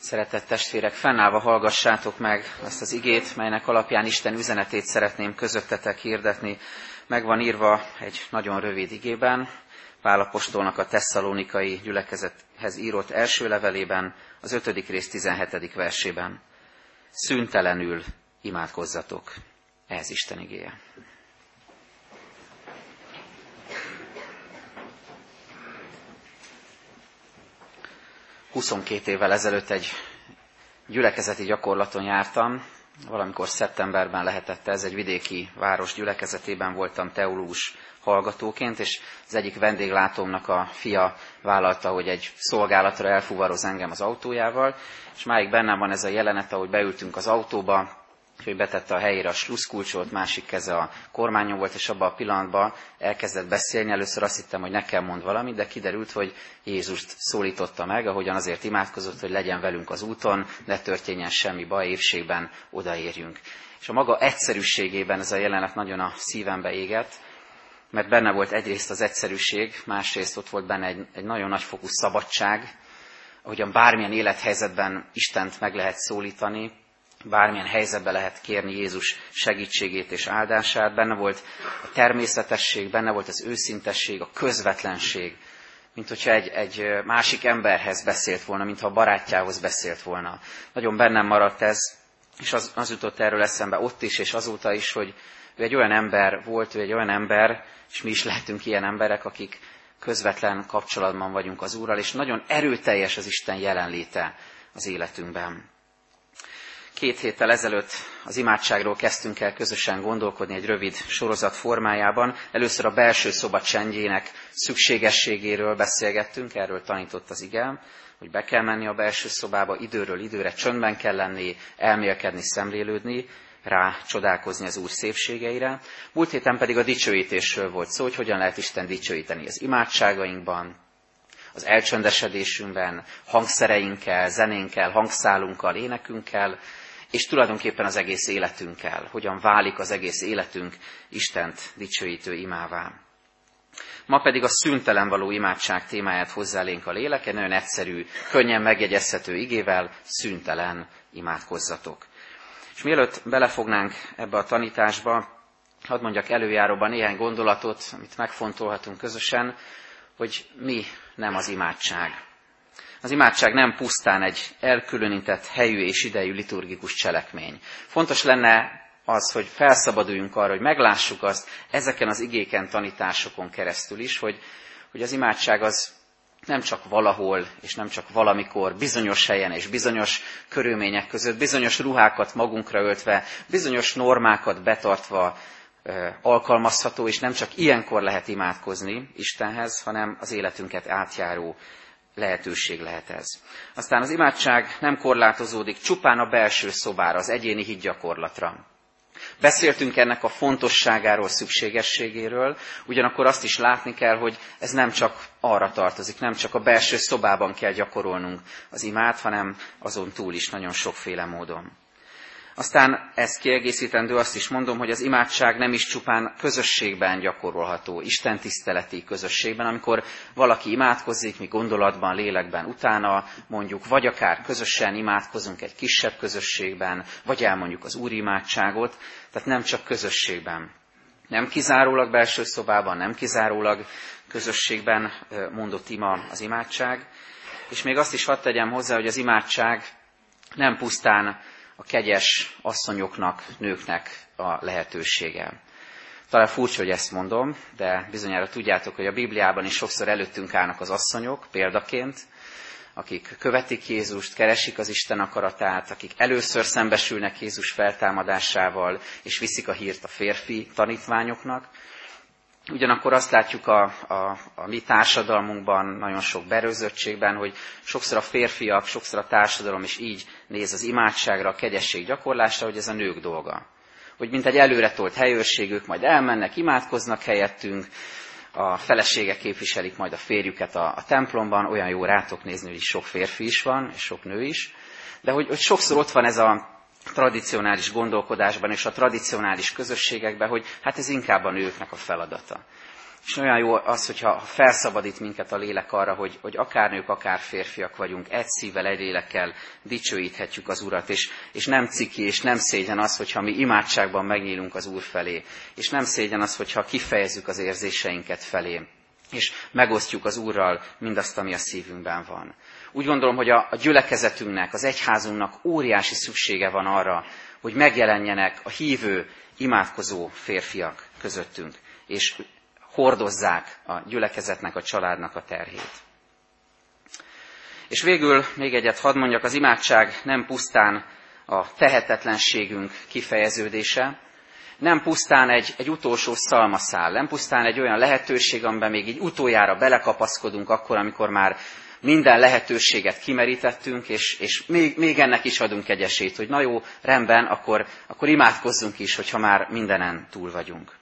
Szeretett testvérek, fennállva hallgassátok meg azt az igét, melynek alapján Isten üzenetét szeretném közöttetek hirdetni. Meg van írva egy nagyon rövid igében, Pálapostolnak a tesszalonikai gyülekezethez írott első levelében, az ötödik rész 17. versében. Szüntelenül imádkozzatok. Ez Isten igéje. 22 évvel ezelőtt egy gyülekezeti gyakorlaton jártam, valamikor szeptemberben lehetett ez, egy vidéki város gyülekezetében voltam teológus hallgatóként, és az egyik vendéglátómnak a fia vállalta, hogy egy szolgálatra elfuvaroz engem az autójával, és máig bennem van ez a jelenet, ahogy beültünk az autóba, hogy betette a helyére a sluszkulcsot, másik keze a kormányon volt, és abban a pillanatban elkezdett beszélni. Először azt hittem, hogy nekem mond valamit, de kiderült, hogy Jézust szólította meg, ahogyan azért imádkozott, hogy legyen velünk az úton, ne történjen semmi baj, évségben odaérjünk. És a maga egyszerűségében ez a jelenet nagyon a szívembe égett, mert benne volt egyrészt az egyszerűség, másrészt ott volt benne egy, egy nagyon nagyfokú szabadság, ahogyan bármilyen élethelyzetben Istent meg lehet szólítani, bármilyen helyzetbe lehet kérni Jézus segítségét és áldását. Benne volt a természetesség, benne volt az őszintesség, a közvetlenség, mint hogyha egy, egy másik emberhez beszélt volna, mintha a barátjához beszélt volna. Nagyon bennem maradt ez, és az, az jutott erről eszembe ott is, és azóta is, hogy ő egy olyan ember volt, ő egy olyan ember, és mi is lehetünk ilyen emberek, akik közvetlen kapcsolatban vagyunk az Úrral, és nagyon erőteljes az Isten jelenléte az életünkben. Két héttel ezelőtt az imádságról kezdtünk el közösen gondolkodni egy rövid sorozat formájában. Először a belső szoba csendjének szükségességéről beszélgettünk, erről tanított az igám, hogy be kell menni a belső szobába, időről időre csöndben kell lenni, elmélkedni, szemlélődni, rá csodálkozni az Úr szépségeire. Múlt héten pedig a dicsőítésről volt szó, hogy hogyan lehet Isten dicsőíteni az imádságainkban, az elcsöndesedésünkben, hangszereinkkel, zenénkkel, hangszálunkkal, énekünkkel, és tulajdonképpen az egész életünkkel, hogyan válik az egész életünk Istent dicsőítő imává. Ma pedig a szüntelen való imádság témáját hozzálénk a lélek, egy nagyon egyszerű, könnyen megjegyezhető igével, szüntelen imádkozzatok. És mielőtt belefognánk ebbe a tanításba, hadd mondjak előjáróban néhány gondolatot, amit megfontolhatunk közösen, hogy mi nem az imádság. Az imádság nem pusztán egy elkülönített helyű és idejű liturgikus cselekmény. Fontos lenne az, hogy felszabaduljunk arra, hogy meglássuk azt ezeken az igéken, tanításokon keresztül is, hogy, hogy az imádság az nem csak valahol, és nem csak valamikor, bizonyos helyen és bizonyos körülmények között, bizonyos ruhákat magunkra öltve, bizonyos normákat betartva alkalmazható, és nem csak ilyenkor lehet imádkozni Istenhez, hanem az életünket átjáró lehetőség lehet ez. Aztán az imádság nem korlátozódik csupán a belső szobára, az egyéni hitgyakorlatra. Beszéltünk ennek a fontosságáról, szükségességéről, ugyanakkor azt is látni kell, hogy ez nem csak arra tartozik, nem csak a belső szobában kell gyakorolnunk az imát, hanem azon túl is nagyon sokféle módon. Aztán ezt kiegészítendő azt is mondom, hogy az imádság nem is csupán közösségben gyakorolható, Isten tiszteleti közösségben, amikor valaki imádkozik, mi gondolatban, lélekben utána mondjuk, vagy akár közösen imádkozunk egy kisebb közösségben, vagy elmondjuk az úri imádságot, tehát nem csak közösségben. Nem kizárólag belső szobában, nem kizárólag közösségben mondott ima az imádság. És még azt is hadd tegyem hozzá, hogy az imádság nem pusztán a kegyes asszonyoknak, nőknek a lehetősége. Talán furcsa, hogy ezt mondom, de bizonyára tudjátok, hogy a Bibliában is sokszor előttünk állnak az asszonyok példaként, akik követik Jézust, keresik az Isten akaratát, akik először szembesülnek Jézus feltámadásával, és viszik a hírt a férfi tanítványoknak, Ugyanakkor azt látjuk a, a, a mi társadalmunkban, nagyon sok berőzöttségben, hogy sokszor a férfiak, sokszor a társadalom is így néz az imádságra, a kegyesség gyakorlásra, hogy ez a nők dolga. Hogy mint egy előretolt helyőrség, ők majd elmennek, imádkoznak helyettünk, a feleségek képviselik majd a férjüket a, a templomban, olyan jó rátok nézni, hogy sok férfi is van, és sok nő is, de hogy, hogy sokszor ott van ez a, tradicionális gondolkodásban és a tradicionális közösségekben, hogy hát ez inkább a nőknek a feladata. és olyan jó az, hogyha felszabadít minket a lélek arra, hogy, hogy akár nők, akár férfiak vagyunk, egy szívvel, egy lélekkel dicsőíthetjük az Urat, és, és nem ciki, és nem szégyen az, hogyha mi imádságban megnyílunk az Úr felé, és nem szégyen az, hogyha kifejezzük az érzéseinket felé, és megosztjuk az Úrral mindazt, ami a szívünkben van. Úgy gondolom, hogy a, a gyülekezetünknek, az egyházunknak óriási szüksége van arra, hogy megjelenjenek a hívő, imádkozó férfiak közöttünk, és hordozzák a gyülekezetnek, a családnak a terhét. És végül még egyet hadd mondjak, az imádság nem pusztán a tehetetlenségünk kifejeződése, nem pusztán egy, egy utolsó szalmaszál, nem pusztán egy olyan lehetőség, amiben még így utoljára belekapaszkodunk akkor, amikor már minden lehetőséget kimerítettünk, és, és még, még ennek is adunk egy esélyt, hogy na jó, rendben, akkor, akkor imádkozzunk is, hogyha már mindenen túl vagyunk.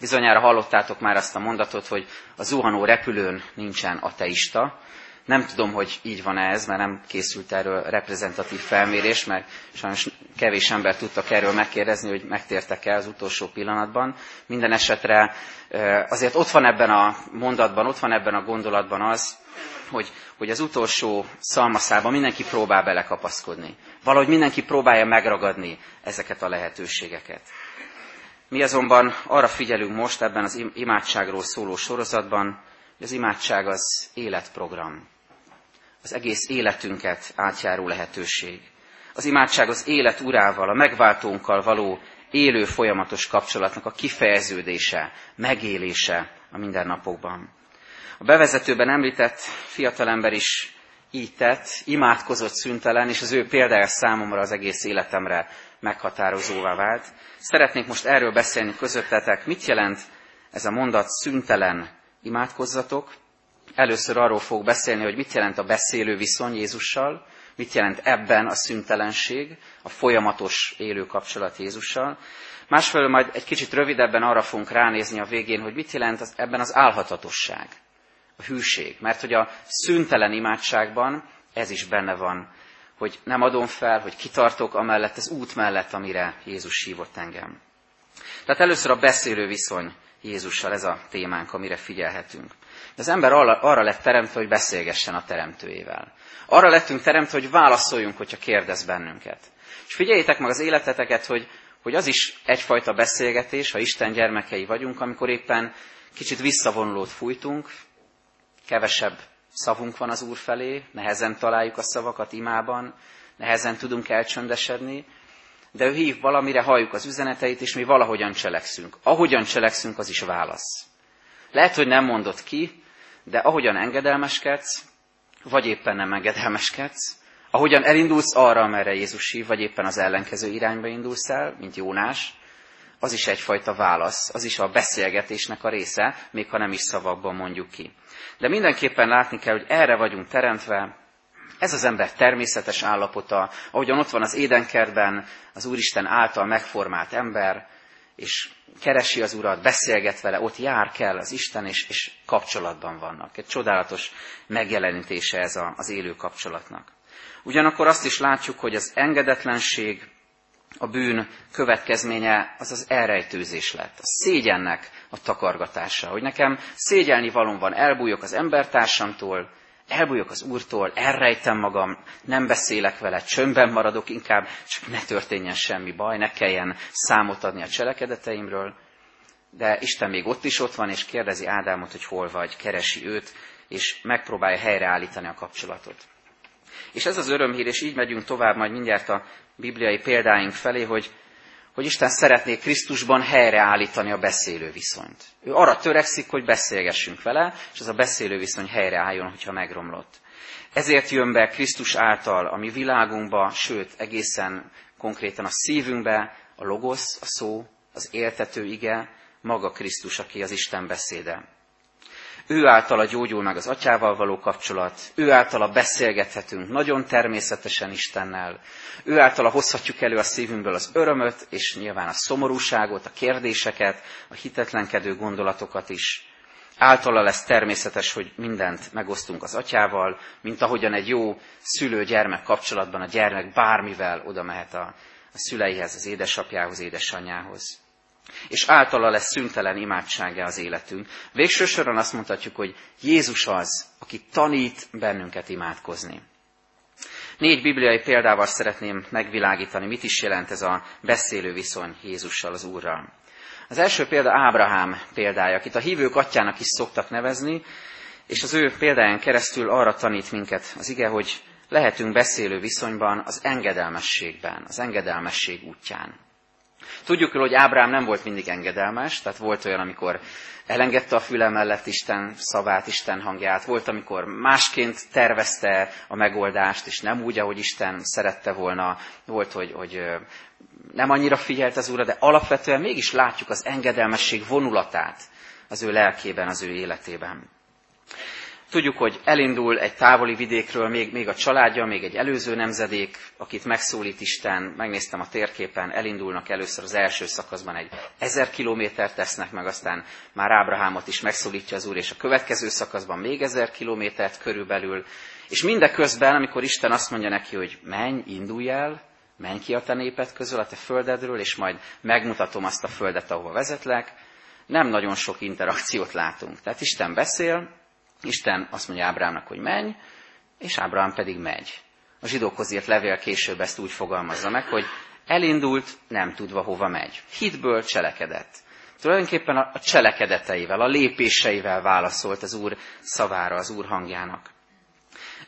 Bizonyára hallottátok már azt a mondatot, hogy a zuhanó repülőn nincsen ateista. Nem tudom, hogy így van-e ez, mert nem készült erről reprezentatív felmérés, mert sajnos kevés ember tudtak erről megkérdezni, hogy megtértek-e az utolsó pillanatban. Minden esetre azért ott van ebben a mondatban, ott van ebben a gondolatban az, hogy, hogy az utolsó szalmaszában mindenki próbál belekapaszkodni. Valahogy mindenki próbálja megragadni ezeket a lehetőségeket. Mi azonban arra figyelünk most ebben az imádságról szóló sorozatban, hogy az imádság az életprogram. Az egész életünket átjáró lehetőség. Az imádság az élet urával, a megváltónkkal való élő folyamatos kapcsolatnak a kifejeződése, megélése a mindennapokban. A bevezetőben említett fiatalember is így tett, imádkozott szüntelen, és az ő példája számomra az egész életemre meghatározóvá vált. Szeretnék most erről beszélni közöttetek, mit jelent ez a mondat szüntelen imádkozzatok. Először arról fog beszélni, hogy mit jelent a beszélő viszony Jézussal, mit jelent ebben a szüntelenség, a folyamatos élő kapcsolat Jézussal. Másfelől majd egy kicsit rövidebben arra fogunk ránézni a végén, hogy mit jelent ebben az álhatatosság, a hűség. Mert hogy a szüntelen imádságban ez is benne van hogy nem adom fel, hogy kitartok amellett, az út mellett, amire Jézus hívott engem. Tehát először a beszélő viszony Jézussal, ez a témánk, amire figyelhetünk. Az ember arra lett teremtve, hogy beszélgessen a teremtőjével. Arra lettünk teremtve, hogy válaszoljunk, hogyha kérdez bennünket. És figyeljétek meg az életeteket, hogy, hogy az is egyfajta beszélgetés, ha Isten gyermekei vagyunk, amikor éppen kicsit visszavonulót fújtunk, kevesebb szavunk van az Úr felé, nehezen találjuk a szavakat imában, nehezen tudunk elcsöndesedni, de ő hív valamire, halljuk az üzeneteit, és mi valahogyan cselekszünk. Ahogyan cselekszünk, az is válasz. Lehet, hogy nem mondod ki, de ahogyan engedelmeskedsz, vagy éppen nem engedelmeskedsz, ahogyan elindulsz arra, amerre Jézus hív, vagy éppen az ellenkező irányba indulsz el, mint Jónás, az is egyfajta válasz, az is a beszélgetésnek a része, még ha nem is szavakban mondjuk ki. De mindenképpen látni kell, hogy erre vagyunk teremtve, ez az ember természetes állapota, ahogyan ott van az édenkertben az Úristen által megformált ember, és keresi az Urat, beszélget vele, ott jár kell az Isten, és, és kapcsolatban vannak. Egy csodálatos megjelenítése ez a, az élő kapcsolatnak. Ugyanakkor azt is látjuk, hogy az engedetlenség, a bűn következménye az az elrejtőzés lett, a szégyennek a takargatása. Hogy nekem szégyelni valóm van, elbújok az embertársamtól, elbújok az Úrtól, elrejtem magam, nem beszélek vele, csöndben maradok, inkább csak ne történjen semmi baj, ne kelljen számot adni a cselekedeteimről. De Isten még ott is ott van, és kérdezi Ádámot, hogy hol vagy, keresi őt, és megpróbálja helyreállítani a kapcsolatot. És ez az örömhír, és így megyünk tovább majd mindjárt a bibliai példáink felé, hogy, hogy Isten szeretné Krisztusban helyreállítani a beszélő viszonyt. Ő arra törekszik, hogy beszélgessünk vele, és ez a beszélő viszony helyreálljon, hogyha megromlott. Ezért jön be Krisztus által a mi világunkba, sőt egészen konkrétan a szívünkbe a logosz, a szó, az éltető ige, maga Krisztus, aki az Isten beszéde. Ő általa gyógyul meg az atyával való kapcsolat, ő általa beszélgethetünk nagyon természetesen Istennel, ő általa hozhatjuk elő a szívünkből az örömöt, és nyilván a szomorúságot, a kérdéseket, a hitetlenkedő gondolatokat is. Általa lesz természetes, hogy mindent megosztunk az atyával, mint ahogyan egy jó szülő-gyermek kapcsolatban a gyermek bármivel oda mehet a, a szüleihez, az édesapjához, édesanyjához. És általa lesz szüntelen imádsága az életünk. Végső soron azt mondhatjuk, hogy Jézus az, aki tanít bennünket imádkozni. Négy bibliai példával szeretném megvilágítani, mit is jelent ez a beszélő viszony Jézussal, az Úrral. Az első példa Ábrahám példája, akit a hívők atyának is szoktak nevezni, és az ő példáján keresztül arra tanít minket az ige, hogy lehetünk beszélő viszonyban az engedelmességben, az engedelmesség útján. Tudjuk, hogy Ábrám nem volt mindig engedelmes, tehát volt olyan, amikor elengedte a füle mellett Isten szavát, Isten hangját, volt, amikor másként tervezte a megoldást, és nem úgy, ahogy Isten szerette volna, volt, hogy, hogy nem annyira figyelt az Úrra, de alapvetően mégis látjuk az engedelmesség vonulatát az ő lelkében, az ő életében. Tudjuk, hogy elindul egy távoli vidékről még, még a családja, még egy előző nemzedék, akit megszólít Isten, megnéztem a térképen, elindulnak először az első szakaszban egy ezer kilométert tesznek meg, aztán már Ábrahámot is megszólítja az Úr, és a következő szakaszban még ezer kilométert körülbelül, és mindeközben, amikor Isten azt mondja neki, hogy menj, indulj el, menj ki a te néped közül, a te földedről, és majd megmutatom azt a földet, ahova vezetlek, nem nagyon sok interakciót látunk. Tehát Isten beszél, Isten azt mondja Ábrámnak, hogy menj, és Ábrám pedig megy. A zsidókhoz írt levél később ezt úgy fogalmazza meg, hogy elindult, nem tudva hova megy. Hitből cselekedett. Tulajdonképpen a cselekedeteivel, a lépéseivel válaszolt az Úr szavára, az Úr hangjának.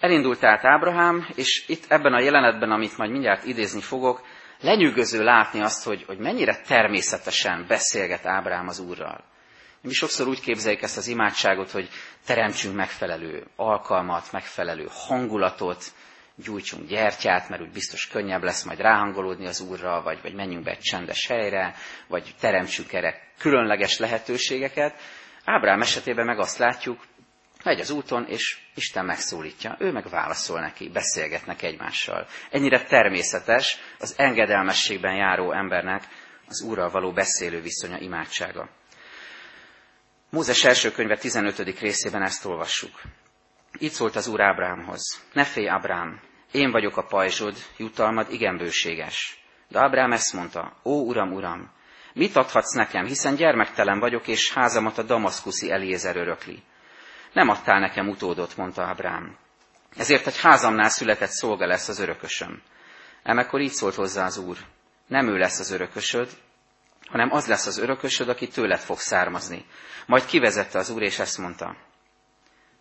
Elindult tehát Ábrahám, és itt ebben a jelenetben, amit majd mindjárt idézni fogok, lenyűgöző látni azt, hogy, hogy mennyire természetesen beszélget Ábrám az Úrral. Mi sokszor úgy képzeljük ezt az imádságot, hogy teremtsünk megfelelő alkalmat, megfelelő hangulatot, gyújtsunk gyertyát, mert úgy biztos könnyebb lesz majd ráhangolódni az Úrra, vagy, vagy menjünk be egy csendes helyre, vagy teremtsünk erre különleges lehetőségeket. Ábrám esetében meg azt látjuk, megy az úton, és Isten megszólítja. Ő meg válaszol neki, beszélgetnek egymással. Ennyire természetes az engedelmességben járó embernek az Úrral való beszélő viszonya, imádsága. Mózes első könyve 15. részében ezt olvassuk. Itt szólt az Úr Ábrámhoz. Ne félj, Ábrám, én vagyok a pajzsod, jutalmad igen bőséges. De Ábrám ezt mondta, ó Uram, Uram, mit adhatsz nekem, hiszen gyermektelen vagyok, és házamat a damaszkuszi Eliézer örökli. Nem adtál nekem utódot, mondta Ábrám. Ezért egy házamnál született szolga lesz az örökösöm. Emekkor így szólt hozzá az Úr. Nem ő lesz az örökösöd, hanem az lesz az örökösöd, aki tőled fog származni. Majd kivezette az Úr, és ezt mondta,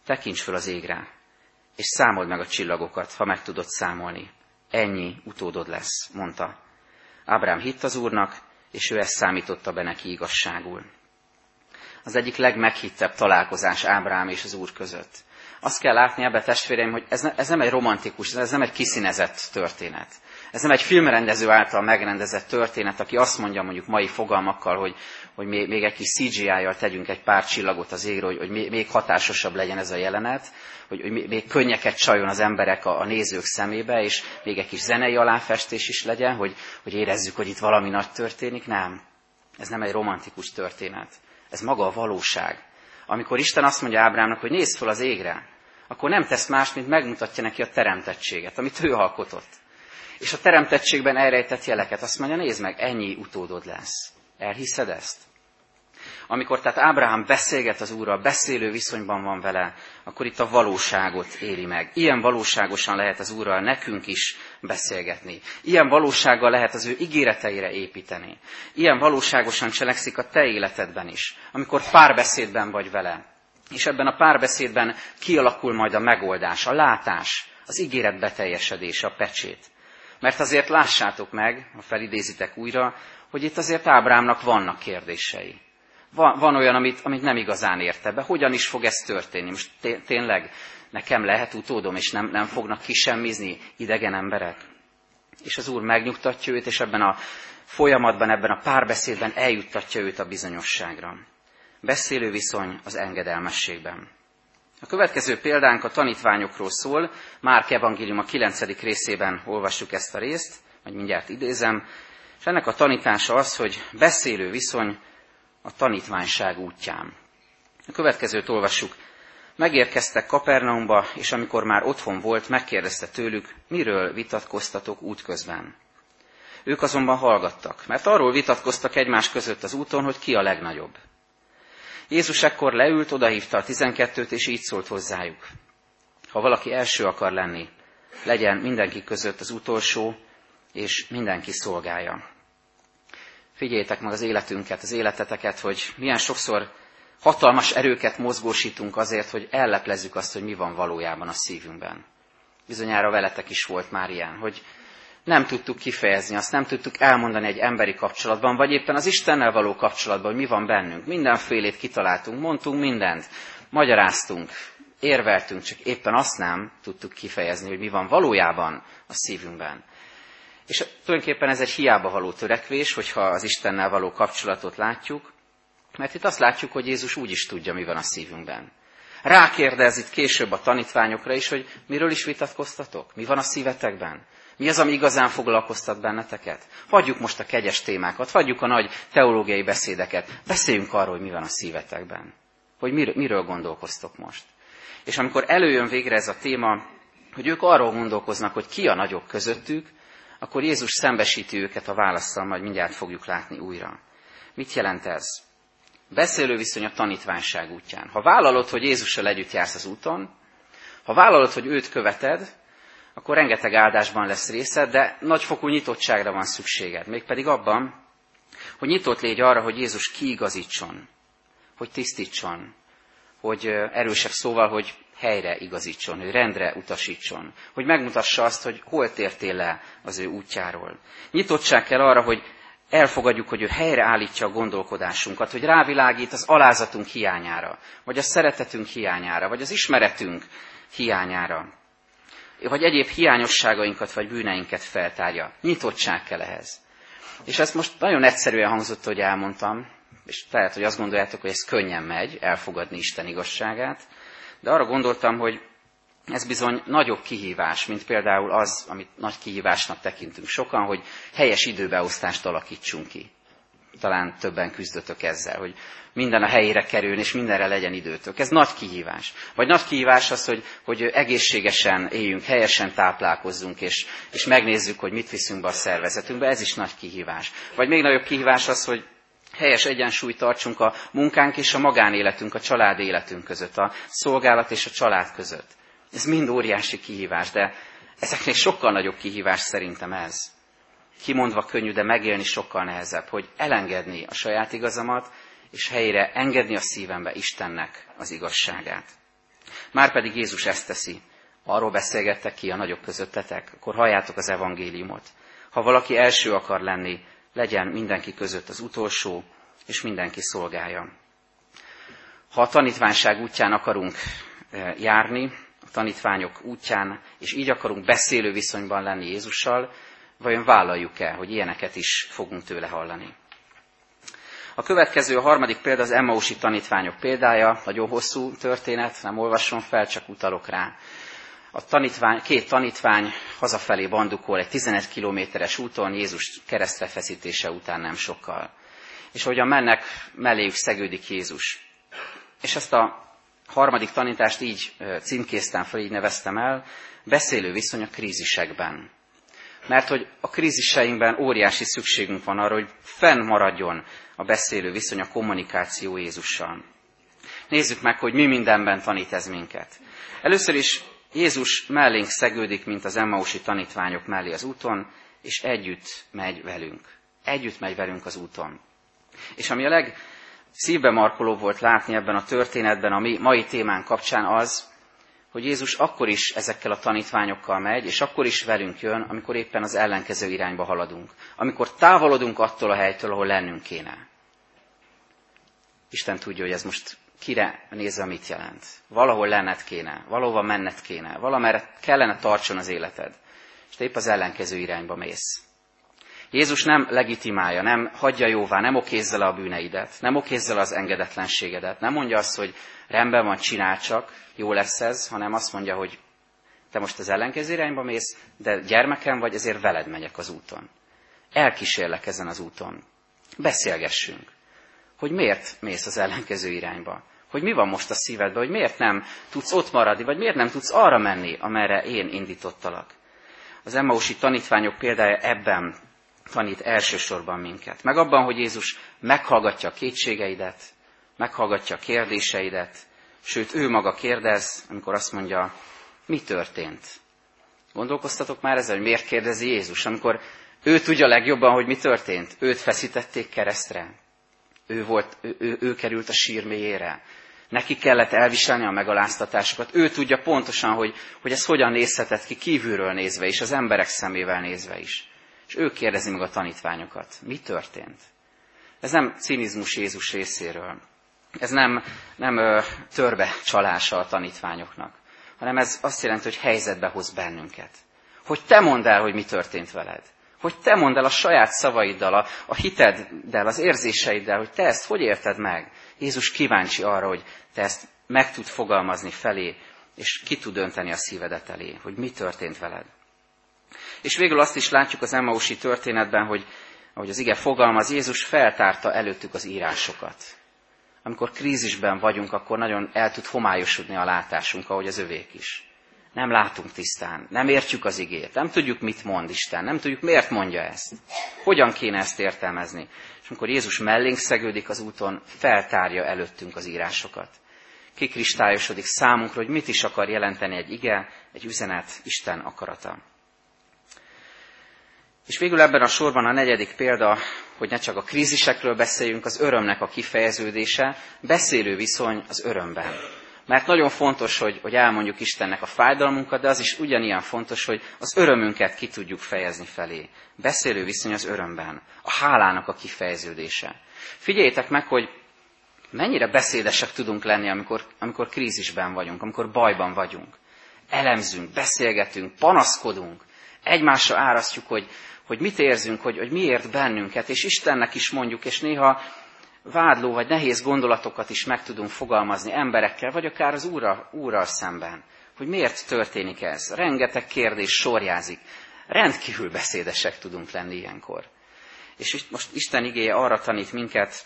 tekints föl az égre, és számold meg a csillagokat, ha meg tudod számolni. Ennyi utódod lesz, mondta. Ábrám hitt az Úrnak, és ő ezt számította be neki igazságul. Az egyik legmeghittebb találkozás Ábrám és az Úr között. Azt kell látni ebbe, testvéreim, hogy ez, ne, ez nem egy romantikus, ez nem egy kiszínezett történet. Ez nem egy filmrendező által megrendezett történet, aki azt mondja mondjuk mai fogalmakkal, hogy, hogy még, egy kis CGI-jal tegyünk egy pár csillagot az égre, hogy, hogy még hatásosabb legyen ez a jelenet, hogy, hogy még könnyeket csajon az emberek a, a nézők szemébe, és még egy kis zenei aláfestés is legyen, hogy, hogy érezzük, hogy itt valami nagy történik. Nem. Ez nem egy romantikus történet. Ez maga a valóság. Amikor Isten azt mondja Ábrámnak, hogy nézz fel az égre, akkor nem tesz más, mint megmutatja neki a teremtettséget, amit ő alkotott és a teremtettségben elrejtett jeleket. Azt mondja, nézd meg, ennyi utódod lesz. Elhiszed ezt? Amikor tehát Ábrahám beszélget az Úrral, beszélő viszonyban van vele, akkor itt a valóságot éli meg. Ilyen valóságosan lehet az Úrral nekünk is beszélgetni. Ilyen valósággal lehet az ő ígéreteire építeni. Ilyen valóságosan cselekszik a te életedben is, amikor párbeszédben vagy vele. És ebben a párbeszédben kialakul majd a megoldás, a látás, az ígéret beteljesedése, a pecsét. Mert azért lássátok meg, ha felidézitek újra, hogy itt azért Ábrámnak vannak kérdései. Van, van olyan, amit, amit nem igazán érte be. Hogyan is fog ez történni? Most tényleg nekem lehet utódom, és nem, nem fognak kisemmizni idegen emberek? És az Úr megnyugtatja őt, és ebben a folyamatban, ebben a párbeszédben eljuttatja őt a bizonyosságra. Beszélő viszony az engedelmességben. A következő példánk a tanítványokról szól, Márk evangélium a 9. részében olvassuk ezt a részt, vagy mindjárt idézem, és ennek a tanítása az, hogy beszélő viszony a tanítványság útján. A következőt olvassuk. Megérkeztek Kapernaumba, és amikor már otthon volt, megkérdezte tőlük, miről vitatkoztatok útközben. Ők azonban hallgattak, mert arról vitatkoztak egymás között az úton, hogy ki a legnagyobb. Jézus ekkor leült, odahívta a tizenkettőt, és így szólt hozzájuk. Ha valaki első akar lenni, legyen mindenki között az utolsó, és mindenki szolgálja. Figyeljétek meg az életünket, az életeteket, hogy milyen sokszor hatalmas erőket mozgósítunk azért, hogy elleplezzük azt, hogy mi van valójában a szívünkben. Bizonyára veletek is volt már ilyen, hogy nem tudtuk kifejezni, azt nem tudtuk elmondani egy emberi kapcsolatban, vagy éppen az Istennel való kapcsolatban, hogy mi van bennünk. Mindenfélét kitaláltunk, mondtunk mindent, magyaráztunk, érveltünk, csak éppen azt nem tudtuk kifejezni, hogy mi van valójában a szívünkben. És tulajdonképpen ez egy hiába való törekvés, hogyha az Istennel való kapcsolatot látjuk, mert itt azt látjuk, hogy Jézus úgy is tudja, mi van a szívünkben. Rákérdez itt később a tanítványokra is, hogy miről is vitatkoztatok? Mi van a szívetekben? Mi az, ami igazán foglalkoztat benneteket? Hagyjuk most a kegyes témákat, hagyjuk a nagy teológiai beszédeket, beszéljünk arról, hogy mi van a szívetekben. Hogy miről, miről gondolkoztok most. És amikor előjön végre ez a téma, hogy ők arról gondolkoznak, hogy ki a nagyobb közöttük, akkor Jézus szembesíti őket a válaszsal, majd mindjárt fogjuk látni újra. Mit jelent ez? Beszélő viszony a tanítványság útján. Ha vállalod, hogy Jézussal együtt jársz az úton, ha vállalod, hogy őt követed, akkor rengeteg áldásban lesz részed, de nagyfokú nyitottságra van szükséged. Mégpedig abban, hogy nyitott légy arra, hogy Jézus kiigazítson, hogy tisztítson, hogy erősebb szóval, hogy helyre igazítson, hogy rendre utasítson, hogy megmutassa azt, hogy hol tértél le az ő útjáról. Nyitottság kell arra, hogy elfogadjuk, hogy ő helyreállítja a gondolkodásunkat, hogy rávilágít az alázatunk hiányára, vagy a szeretetünk hiányára, vagy az ismeretünk hiányára, vagy egyéb hiányosságainkat vagy bűneinket feltárja. Nyitottság kell ehhez. És ezt most nagyon egyszerűen hangzott, hogy elmondtam, és lehet, hogy azt gondoljátok, hogy ez könnyen megy, elfogadni Isten igazságát, de arra gondoltam, hogy ez bizony nagyobb kihívás, mint például az, amit nagy kihívásnak tekintünk sokan, hogy helyes időbeosztást alakítsunk ki. Talán többen küzdötök ezzel, hogy minden a helyére kerüljön, és mindenre legyen időtök. Ez nagy kihívás. Vagy nagy kihívás az, hogy, hogy egészségesen éljünk, helyesen táplálkozzunk, és, és megnézzük, hogy mit viszünk be a szervezetünkbe. Ez is nagy kihívás. Vagy még nagyobb kihívás az, hogy helyes egyensúlyt tartsunk a munkánk és a magánéletünk, a család életünk között, a szolgálat és a család között. Ez mind óriási kihívás, de ezeknél sokkal nagyobb kihívás szerintem ez. Kimondva könnyű, de megélni sokkal nehezebb, hogy elengedni a saját igazamat, és helyre engedni a szívembe Istennek az igazságát. Márpedig Jézus ezt teszi. Arról beszélgettek ki a nagyobb közöttetek, akkor halljátok az evangéliumot. Ha valaki első akar lenni, legyen mindenki között az utolsó, és mindenki szolgálja. Ha a tanítványság útján akarunk eh, járni, a tanítványok útján, és így akarunk beszélő viszonyban lenni Jézussal, vajon vállaljuk-e, hogy ilyeneket is fogunk tőle hallani? A következő, a harmadik példa az Emmausi tanítványok példája, nagyon hosszú történet, nem olvasom fel, csak utalok rá. A tanítvány, két tanítvány hazafelé bandukol egy 11 kilométeres úton Jézus keresztre feszítése után nem sokkal. És ahogyan mennek, melléjük szegődik Jézus. És ezt a harmadik tanítást így címkéztem fel, így neveztem el, beszélő viszony a krízisekben. Mert hogy a kríziseinkben óriási szükségünk van arra, hogy fennmaradjon a beszélő viszony, a kommunikáció Jézussal. Nézzük meg, hogy mi mindenben tanít ez minket. Először is Jézus mellénk szegődik, mint az Emmausi tanítványok mellé az úton, és együtt megy velünk. Együtt megy velünk az úton. És ami a legszívbe markoló volt látni ebben a történetben, a mi mai témánk kapcsán az, hogy Jézus akkor is ezekkel a tanítványokkal megy, és akkor is velünk jön, amikor éppen az ellenkező irányba haladunk. Amikor távolodunk attól a helytől, ahol lennünk kéne. Isten tudja, hogy ez most kire nézve mit jelent. Valahol lenned kéne, valahova menned kéne, valamerre kellene tartson az életed. És te épp az ellenkező irányba mész. Jézus nem legitimálja, nem hagyja jóvá, nem okézza le a bűneidet, nem okézza le az engedetlenségedet, nem mondja azt, hogy rendben van, csinál csak, jó lesz ez, hanem azt mondja, hogy te most az ellenkező irányba mész, de gyermekem vagy, ezért veled megyek az úton. Elkísérlek ezen az úton. Beszélgessünk, hogy miért mész az ellenkező irányba. Hogy mi van most a szívedben, hogy miért nem tudsz ott maradni, vagy miért nem tudsz arra menni, amerre én indítottalak. Az Emmausi tanítványok példája ebben tanít elsősorban minket. Meg abban, hogy Jézus meghallgatja a kétségeidet, meghallgatja a kérdéseidet, sőt, ő maga kérdez, amikor azt mondja, mi történt? Gondolkoztatok már ezzel, hogy miért kérdezi Jézus, amikor ő tudja legjobban, hogy mi történt. Őt feszítették keresztre. Ő, volt, ő, ő, ő került a sír mélyére. Neki kellett elviselni a megaláztatásokat. Ő tudja pontosan, hogy, hogy ez hogyan nézhetett ki kívülről nézve is, az emberek szemével nézve is. És ő kérdezi meg a tanítványokat. Mi történt? Ez nem cinizmus Jézus részéről. Ez nem, nem törbe csalása a tanítványoknak, hanem ez azt jelenti, hogy helyzetbe hoz bennünket. Hogy te mondd el, hogy mi történt veled. Hogy te mondd el a saját szavaiddal, a, a hiteddel, az érzéseiddel, hogy te ezt hogy érted meg. Jézus kíváncsi arra, hogy te ezt meg tud fogalmazni felé, és ki tud dönteni a szívedet elé, hogy mi történt veled. És végül azt is látjuk az Emmausi történetben, hogy ahogy az ige fogalmaz, Jézus feltárta előttük az írásokat. Amikor krízisben vagyunk, akkor nagyon el tud homályosodni a látásunk, ahogy az övék is. Nem látunk tisztán, nem értjük az igét, nem tudjuk, mit mond Isten, nem tudjuk, miért mondja ezt. Hogyan kéne ezt értelmezni. És amikor Jézus mellénk szegődik az úton, feltárja előttünk az írásokat. Kikristályosodik számunkra, hogy mit is akar jelenteni egy ige, egy üzenet, Isten akarata. És végül ebben a sorban a negyedik példa, hogy ne csak a krízisekről beszéljünk, az örömnek a kifejeződése, beszélő viszony az örömben. Mert nagyon fontos, hogy, hogy elmondjuk Istennek a fájdalmunkat, de az is ugyanilyen fontos, hogy az örömünket ki tudjuk fejezni felé. Beszélő viszony az örömben. A hálának a kifejeződése. Figyeljétek meg, hogy mennyire beszédesek tudunk lenni, amikor, amikor krízisben vagyunk, amikor bajban vagyunk. Elemzünk, beszélgetünk, panaszkodunk, egymásra árasztjuk, hogy, hogy mit érzünk, hogy, hogy miért bennünket, és Istennek is mondjuk, és néha vádló vagy nehéz gondolatokat is meg tudunk fogalmazni emberekkel, vagy akár az úrral, úrral szemben. Hogy miért történik ez? Rengeteg kérdés sorjázik. Rendkívül beszédesek tudunk lenni ilyenkor. És most Isten igéje arra tanít minket,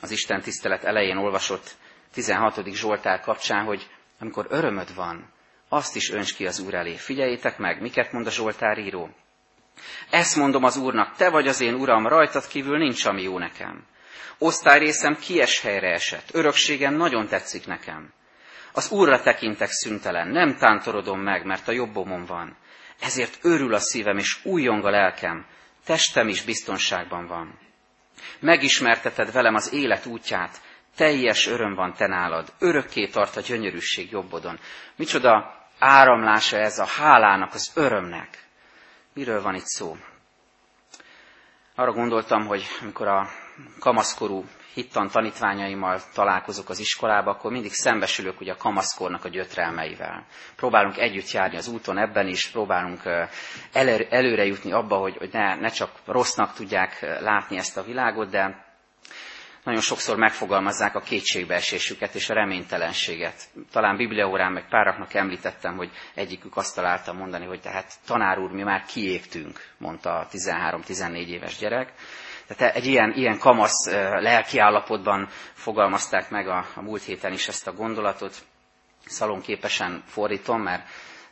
az Isten tisztelet elején olvasott 16. Zsoltár kapcsán, hogy amikor örömöd van, azt is önts ki az Úr elé. Figyeljétek meg, miket mond a Zsoltár író. Ezt mondom az Úrnak, te vagy az én Uram, rajtad kívül nincs, ami jó nekem. Osztályrészem kies helyre esett, örökségem nagyon tetszik nekem. Az Úrra tekintek szüntelen, nem tántorodom meg, mert a jobbomon van. Ezért örül a szívem, és újjong a lelkem, testem is biztonságban van. Megismerteted velem az élet útját, teljes öröm van te nálad, örökké tart a gyönyörűség jobbodon. Micsoda áramlása ez a hálának, az örömnek. Miről van itt szó? Arra gondoltam, hogy amikor a kamaszkorú hittan tanítványaimmal találkozok az iskolába, akkor mindig szembesülök ugye a kamaszkornak a gyötrelmeivel. Próbálunk együtt járni az úton ebben is, próbálunk előre jutni abba, hogy, hogy ne, ne csak rossznak tudják látni ezt a világot, de nagyon sokszor megfogalmazzák a kétségbeesésüket és a reménytelenséget. Talán bibliaórán meg páraknak említettem, hogy egyikük azt találta mondani, hogy tehát tanár úr, mi már kiégtünk, mondta a 13-14 éves gyerek. Tehát egy ilyen, ilyen kamasz lelkiállapotban fogalmazták meg a, a múlt héten is ezt a gondolatot. Szalonképesen fordítom, mert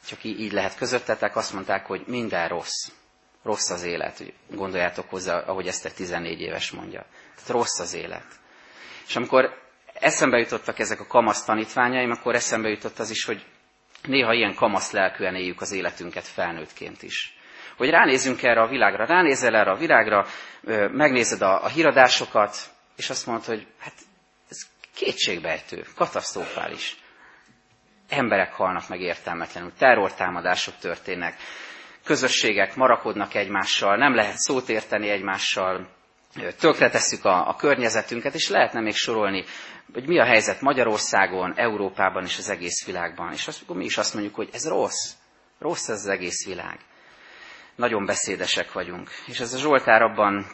csak így, lehet közöttetek, azt mondták, hogy minden rossz. Rossz az élet. Gondoljátok hozzá, ahogy ezt egy 14 éves mondja. Tehát rossz az élet. És amikor eszembe jutottak ezek a kamasz tanítványaim, akkor eszembe jutott az is, hogy néha ilyen kamasz lelkűen éljük az életünket felnőttként is. Hogy ránézzünk erre a világra, ránézel erre a világra, megnézed a, a híradásokat, és azt mondod, hogy hát ez kétségbejtő, katasztrofális. Emberek halnak meg értelmetlenül, terrortámadások történnek, közösségek marakodnak egymással, nem lehet szót érteni egymással, tönkretesszük a, a környezetünket, és lehetne még sorolni, hogy mi a helyzet Magyarországon, Európában és az egész világban. És azt, mi is azt mondjuk, hogy ez rossz. Rossz ez az egész világ. Nagyon beszédesek vagyunk. És ez a Zsoltár abban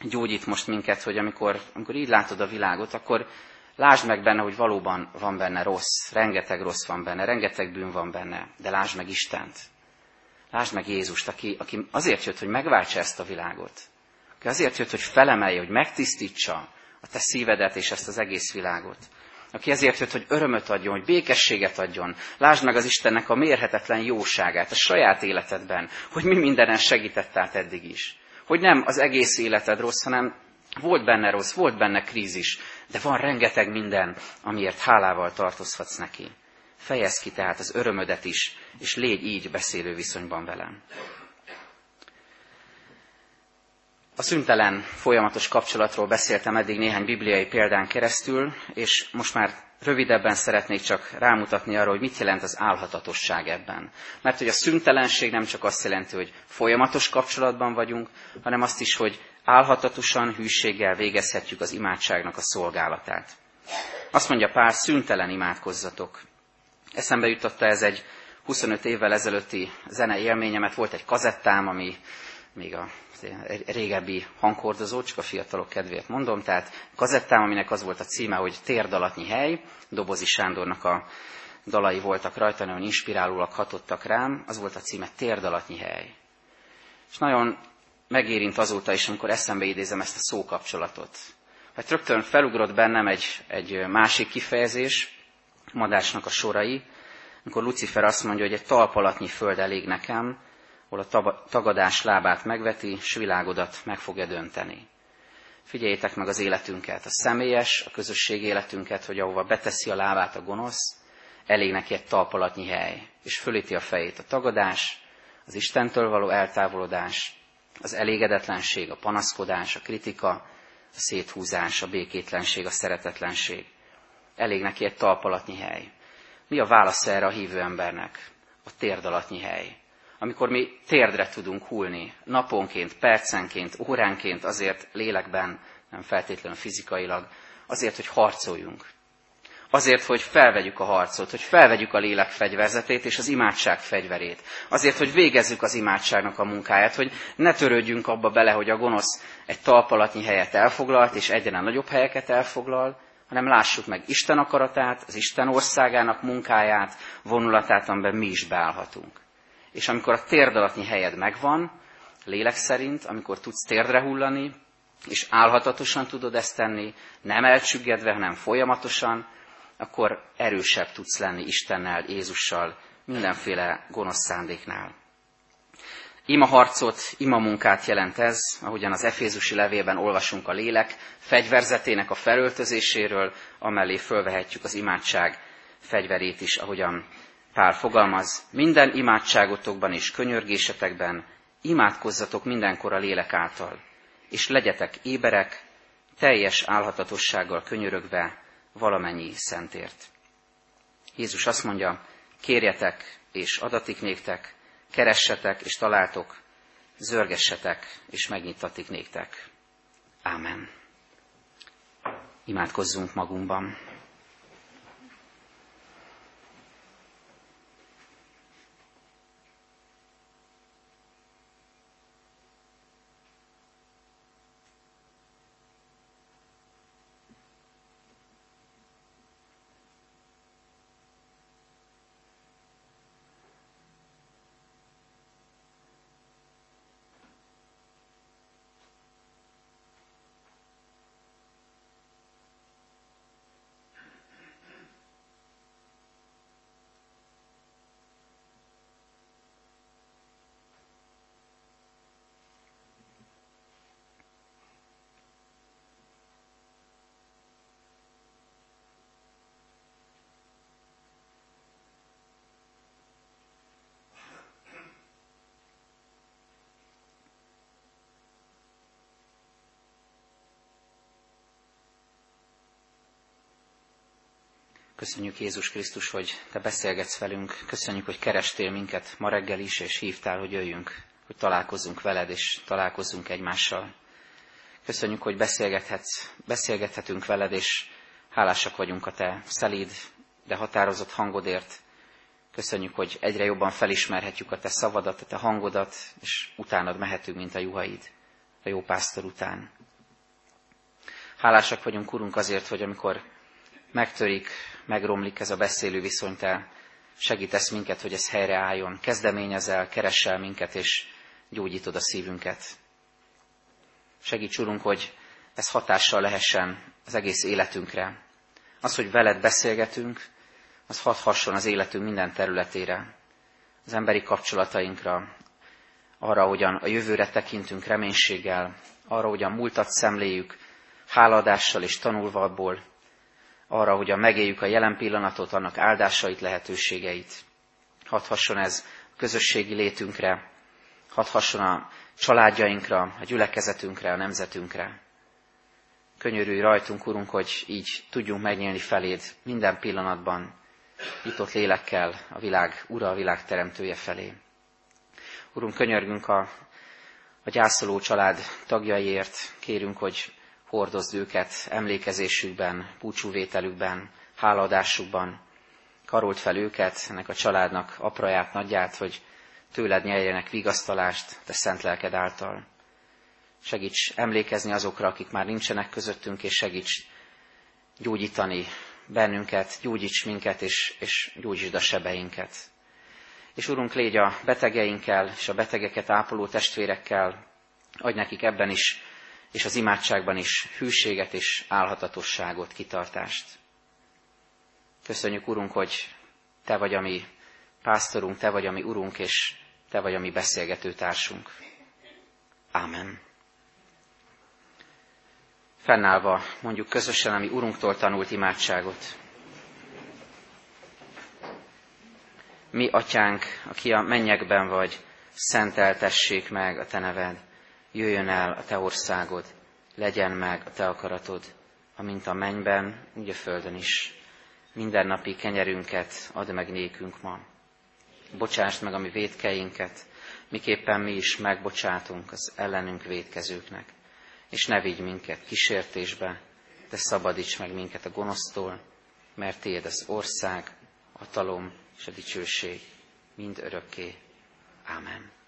gyógyít most minket, hogy amikor, amikor így látod a világot, akkor lásd meg benne, hogy valóban van benne rossz, rengeteg rossz van benne, rengeteg bűn van benne, de lásd meg Istent. Lásd meg Jézust, aki, aki azért jött, hogy megváltsa ezt a világot. Aki azért jött, hogy felemelje, hogy megtisztítsa a te szívedet és ezt az egész világot. Aki ezért jött, hogy örömöt adjon, hogy békességet adjon. Lásd meg az Istennek a mérhetetlen jóságát a saját életedben, hogy mi mindenen segített át eddig is Hogy nem az egész életed rossz, hanem volt benne rossz, volt benne krízis, de van rengeteg minden, amiért hálával tartozhatsz neki. Fejezd ki tehát az örömödet is, és légy így beszélő viszonyban velem. A szüntelen folyamatos kapcsolatról beszéltem eddig néhány bibliai példán keresztül, és most már rövidebben szeretnék csak rámutatni arra, hogy mit jelent az álhatatosság ebben. Mert hogy a szüntelenség nem csak azt jelenti, hogy folyamatos kapcsolatban vagyunk, hanem azt is, hogy álhatatosan, hűséggel végezhetjük az imádságnak a szolgálatát. Azt mondja Pál, szüntelen imádkozzatok. Eszembe jutotta ez egy 25 évvel ezelőtti zene élményemet. Volt egy kazettám, ami még a régebbi hanghordozó, csak a fiatalok kedvéért mondom, tehát kazettám, aminek az volt a címe, hogy Térdalatnyi hely, Dobozi Sándornak a dalai voltak rajta, nagyon inspirálóak hatottak rám, az volt a címe Térdalatnyi hely. És nagyon megérint azóta is, amikor eszembe idézem ezt a szókapcsolatot. Hát rögtön felugrott bennem egy, egy másik kifejezés, Madásnak a sorai, amikor Lucifer azt mondja, hogy egy talpalatnyi föld elég nekem, hol a tagadás lábát megveti, s világodat meg fogja dönteni. Figyeljétek meg az életünket, a személyes, a közösség életünket, hogy ahova beteszi a lábát a gonosz, elég neki egy talpalatnyi hely, és fölíti a fejét a tagadás, az Istentől való eltávolodás, az elégedetlenség, a panaszkodás, a kritika, a széthúzás, a békétlenség, a szeretetlenség. Elég neki egy talpalatnyi hely. Mi a válasz erre a hívő embernek? A térdalatnyi hely amikor mi térdre tudunk hullni, naponként, percenként, óránként, azért lélekben, nem feltétlenül fizikailag, azért, hogy harcoljunk. Azért, hogy felvegyük a harcot, hogy felvegyük a lélek fegyverzetét és az imádság fegyverét. Azért, hogy végezzük az imádságnak a munkáját, hogy ne törődjünk abba bele, hogy a gonosz egy talpalatnyi helyet elfoglalt, és egyre nagyobb helyeket elfoglal, hanem lássuk meg Isten akaratát, az Isten országának munkáját, vonulatát, amiben mi is beállhatunk. És amikor a térdalatnyi helyed megvan, lélek szerint, amikor tudsz térdre hullani, és álhatatosan tudod ezt tenni, nem elcsüggedve, hanem folyamatosan, akkor erősebb tudsz lenni Istennel, Jézussal, mindenféle gonosz szándéknál. Ima harcot, ima munkát jelent ez, ahogyan az Efézusi levélben olvasunk a lélek fegyverzetének a felöltözéséről, amellé fölvehetjük az imádság fegyverét is, ahogyan Pál fogalmaz, minden imádságotokban és könyörgésetekben imádkozzatok mindenkor a lélek által, és legyetek éberek, teljes álhatatossággal könyörögve valamennyi szentért. Jézus azt mondja, kérjetek és adatik néktek, keressetek és találtok, zörgessetek és megnyitatik néktek. Ámen. Imádkozzunk magunkban. Köszönjük Jézus Krisztus, hogy Te beszélgetsz velünk. Köszönjük, hogy kerestél minket ma reggel is, és hívtál, hogy jöjjünk, hogy találkozzunk veled, és találkozzunk egymással. Köszönjük, hogy beszélgethetsz, beszélgethetünk veled, és hálásak vagyunk a Te szelíd, de határozott hangodért. Köszönjük, hogy egyre jobban felismerhetjük a Te szavadat, a Te hangodat, és utánad mehetünk, mint a juhaid, a jó pásztor után. Hálásak vagyunk, Urunk, azért, hogy amikor megtörik megromlik ez a beszélő viszony, te segítesz minket, hogy ez helyreálljon. Kezdeményezel, keresel minket, és gyógyítod a szívünket. Segíts, Urunk, hogy ez hatással lehessen az egész életünkre. Az, hogy veled beszélgetünk, az hathasson az életünk minden területére, az emberi kapcsolatainkra, arra, hogyan a jövőre tekintünk reménységgel, arra, hogyan múltat szemléljük, háladással és tanulva abból, arra, hogyan megéljük a jelen pillanatot, annak áldásait, lehetőségeit. Hadd hasson ez a közösségi létünkre, hadd hasson a családjainkra, a gyülekezetünkre, a nemzetünkre. Könyörülj rajtunk, Urunk, hogy így tudjunk megnyílni feléd minden pillanatban, nyitott lélekkel a világ ura, a világ teremtője felé. Urunk, könyörgünk a, a gyászoló család tagjaiért, kérünk, hogy hordozd őket emlékezésükben, búcsúvételükben, háladásukban, karolt fel őket, ennek a családnak apraját, nagyját, hogy tőled nyerjenek vigasztalást, te szent lelked által. Segíts emlékezni azokra, akik már nincsenek közöttünk, és segíts gyógyítani bennünket, gyógyíts minket, és, és gyógyítsd a sebeinket. És Urunk, légy a betegeinkkel, és a betegeket ápoló testvérekkel, adj nekik ebben is, és az imádságban is hűséget és álhatatosságot, kitartást. Köszönjük, Urunk, hogy Te vagy a mi pásztorunk, Te vagy a mi Urunk, és Te vagy a mi beszélgető társunk. Ámen. Fennállva mondjuk közösen a mi Urunktól tanult imádságot. Mi, Atyánk, aki a mennyekben vagy, szenteltessék meg a Te neved, jöjjön el a Te országod, legyen meg a Te akaratod, amint a mennyben, úgy a földön is. Mindennapi kenyerünket add meg nékünk ma. Bocsásd meg a mi védkeinket, miképpen mi is megbocsátunk az ellenünk védkezőknek. És ne vigy minket kísértésbe, de szabadíts meg minket a gonosztól, mert Tiéd az ország, a talom és a dicsőség mind örökké. Ámen.